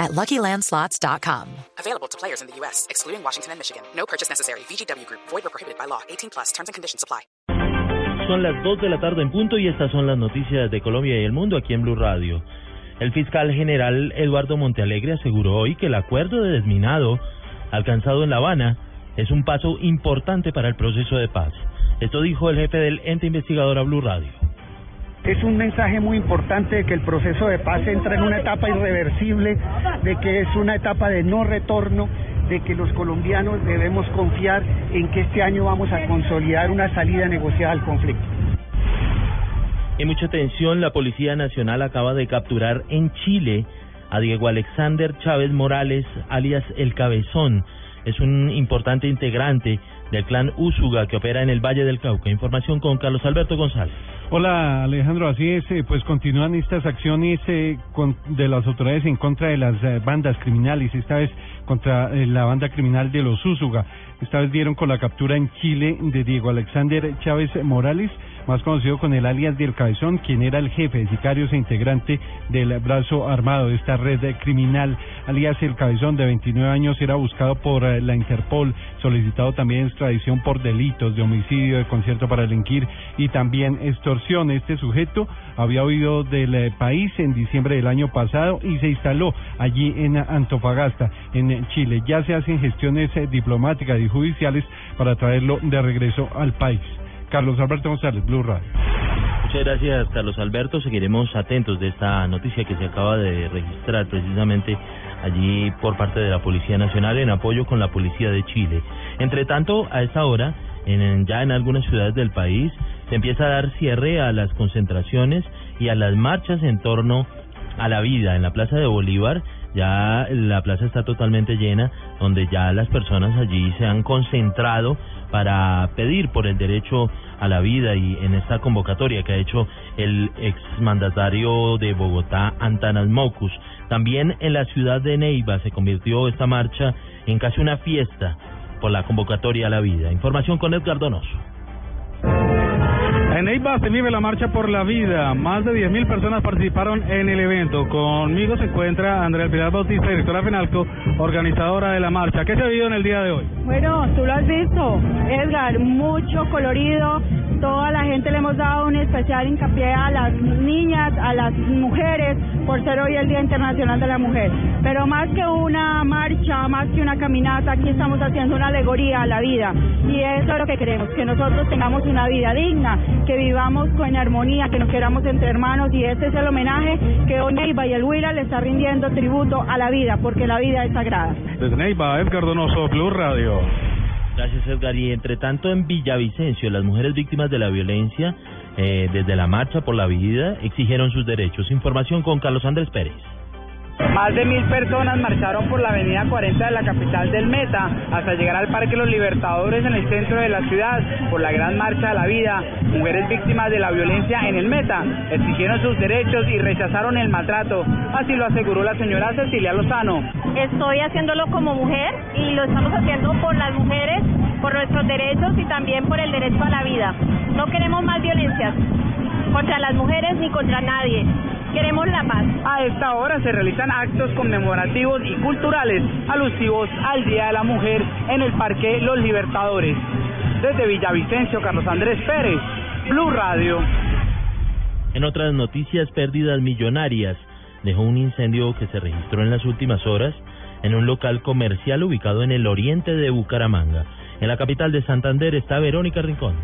at LuckyLandSlots.com. Available to players in the U.S., excluding Washington and Michigan. No purchase necessary. VGW Group. Void or prohibited by law. 18 plus. Terms and conditions apply. Son las 2 de la tarde en punto y estas son las noticias de Colombia y el mundo aquí en Blue Radio. El fiscal general Eduardo Montealegre aseguró hoy que el acuerdo de desminado alcanzado en La Habana es un paso importante para el proceso de paz. Esto dijo el jefe del ente investigador a Blue Radio. Es un mensaje muy importante de que el proceso de paz entra en una etapa irreversible, de que es una etapa de no retorno, de que los colombianos debemos confiar en que este año vamos a consolidar una salida negociada al conflicto. En mucha tensión, la Policía Nacional acaba de capturar en Chile a Diego Alexander Chávez Morales, alias El Cabezón. Es un importante integrante del clan Úsuga que opera en el Valle del Cauca. Información con Carlos Alberto González. Hola Alejandro, así es, eh, pues continúan estas acciones eh, de las autoridades en contra de las eh, bandas criminales, esta vez contra la banda criminal de los Úsuga. Esta vez dieron con la captura en Chile de Diego Alexander Chávez Morales, más conocido con el alias del Cabezón, quien era el jefe de sicarios e integrante del brazo armado de esta red criminal. Alias el Cabezón, de 29 años, era buscado por eh, la Interpol, solicitado también extradición por delitos de homicidio, de concierto para delinquir y también extorsión. Este sujeto había huido del eh, país en diciembre del año pasado y se instaló allí en Antofagasta, en Chile. Ya se hacen gestiones eh, diplomáticas judiciales para traerlo de regreso al país. Carlos Alberto González, Blue Radio. Muchas gracias, Carlos Alberto. Seguiremos atentos de esta noticia que se acaba de registrar precisamente allí por parte de la Policía Nacional en apoyo con la Policía de Chile. Entre tanto, a esta hora, en, ya en algunas ciudades del país, se empieza a dar cierre a las concentraciones y a las marchas en torno a la vida en la Plaza de Bolívar. Ya la plaza está totalmente llena, donde ya las personas allí se han concentrado para pedir por el derecho a la vida y en esta convocatoria que ha hecho el exmandatario de Bogotá, Antanas Mocus. También en la ciudad de Neiva se convirtió esta marcha en casi una fiesta por la convocatoria a la vida. Información con Edgar Donoso. En Neiva se vive la Marcha por la Vida. Más de 10.000 personas participaron en el evento. Conmigo se encuentra Andrea Pilar Bautista, directora FENALCO, organizadora de la marcha. ¿Qué se ha vivido en el día de hoy? Bueno, tú lo has visto, Edgar, mucho colorido. Toda la gente le hemos dado un especial hincapié a las niñas, a las mujeres, por ser hoy el Día Internacional de la Mujer. Pero más que una marcha, más que una caminata, aquí estamos haciendo una alegoría a la vida. Y eso es lo que queremos, que nosotros tengamos una vida digna, que vivamos con armonía, que nos queramos entre hermanos. Y este es el homenaje que hoy Neiva y el Huila le está rindiendo tributo a la vida, porque la vida es sagrada. Desde Neiva, Edgar Donoso, Blue Radio. Gracias, Edgar. Y entre tanto, en Villavicencio, las mujeres víctimas de la violencia, eh, desde la Marcha por la Vida, exigieron sus derechos. Información con Carlos Andrés Pérez. Más de mil personas marcharon por la avenida 40 de la capital del Meta hasta llegar al Parque Los Libertadores en el centro de la ciudad por la Gran Marcha de la Vida. Mujeres víctimas de la violencia en el Meta exigieron sus derechos y rechazaron el maltrato. Así lo aseguró la señora Cecilia Lozano. Estoy haciéndolo como mujer y lo estamos haciendo por las mujeres, por nuestros derechos y también por el derecho a la vida. No queremos más violencias contra las mujeres ni contra nadie. Queremos la paz. A esta hora se realizan actos conmemorativos y culturales alusivos al Día de la Mujer en el Parque Los Libertadores. Desde Villavicencio, Carlos Andrés Pérez, Blue Radio. En otras noticias, pérdidas millonarias dejó un incendio que se registró en las últimas horas en un local comercial ubicado en el oriente de Bucaramanga. En la capital de Santander está Verónica Rincón.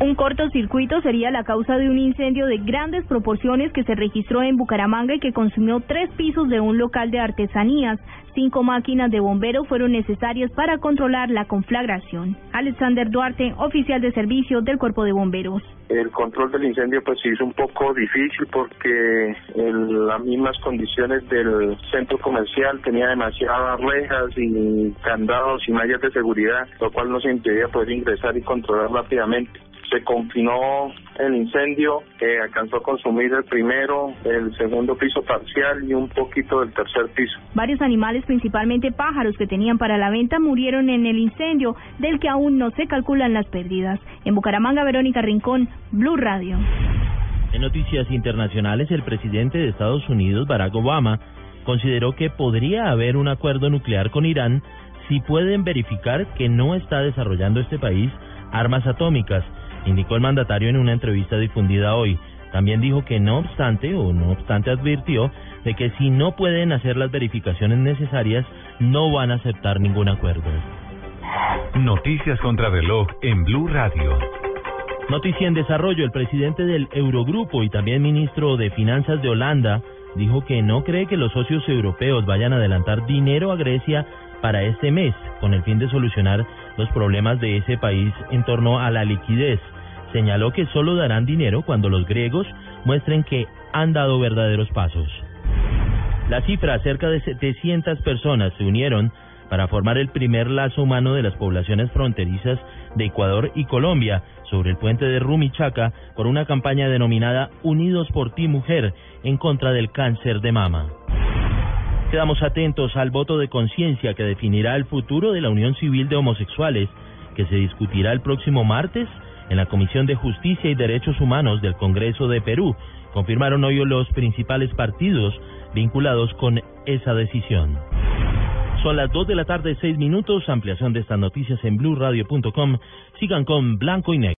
Un cortocircuito sería la causa de un incendio de grandes proporciones que se registró en Bucaramanga y que consumió tres pisos de un local de artesanías. Cinco máquinas de bombero fueron necesarias para controlar la conflagración. Alexander Duarte, oficial de servicio del Cuerpo de Bomberos. El control del incendio pues se hizo un poco difícil porque las mismas condiciones del centro comercial tenía demasiadas rejas y candados y mallas de seguridad, lo cual nos impedía poder ingresar y controlar rápidamente se confinó el incendio que alcanzó a consumir el primero, el segundo piso parcial y un poquito del tercer piso. Varios animales, principalmente pájaros que tenían para la venta, murieron en el incendio, del que aún no se calculan las pérdidas. En Bucaramanga, Verónica Rincón, Blue Radio. En noticias internacionales, el presidente de Estados Unidos, Barack Obama, consideró que podría haber un acuerdo nuclear con Irán si pueden verificar que no está desarrollando este país armas atómicas indicó el mandatario en una entrevista difundida hoy. También dijo que no obstante, o no obstante advirtió, de que si no pueden hacer las verificaciones necesarias, no van a aceptar ningún acuerdo. Noticias contra reloj en Blue Radio. Noticia en desarrollo, el presidente del Eurogrupo y también ministro de Finanzas de Holanda dijo que no cree que los socios europeos vayan a adelantar dinero a Grecia para este mes, con el fin de solucionar los problemas de ese país en torno a la liquidez señaló que solo darán dinero cuando los griegos muestren que han dado verdaderos pasos. La cifra, cerca de 700 personas se unieron para formar el primer lazo humano de las poblaciones fronterizas de Ecuador y Colombia sobre el puente de Rumichaca por una campaña denominada Unidos por ti mujer en contra del cáncer de mama. Quedamos atentos al voto de conciencia que definirá el futuro de la unión civil de homosexuales que se discutirá el próximo martes en la Comisión de Justicia y Derechos Humanos del Congreso de Perú. Confirmaron hoy los principales partidos vinculados con esa decisión. Son las 2 de la tarde, 6 minutos. Ampliación de estas noticias en blueradio.com. Sigan con Blanco y Negro.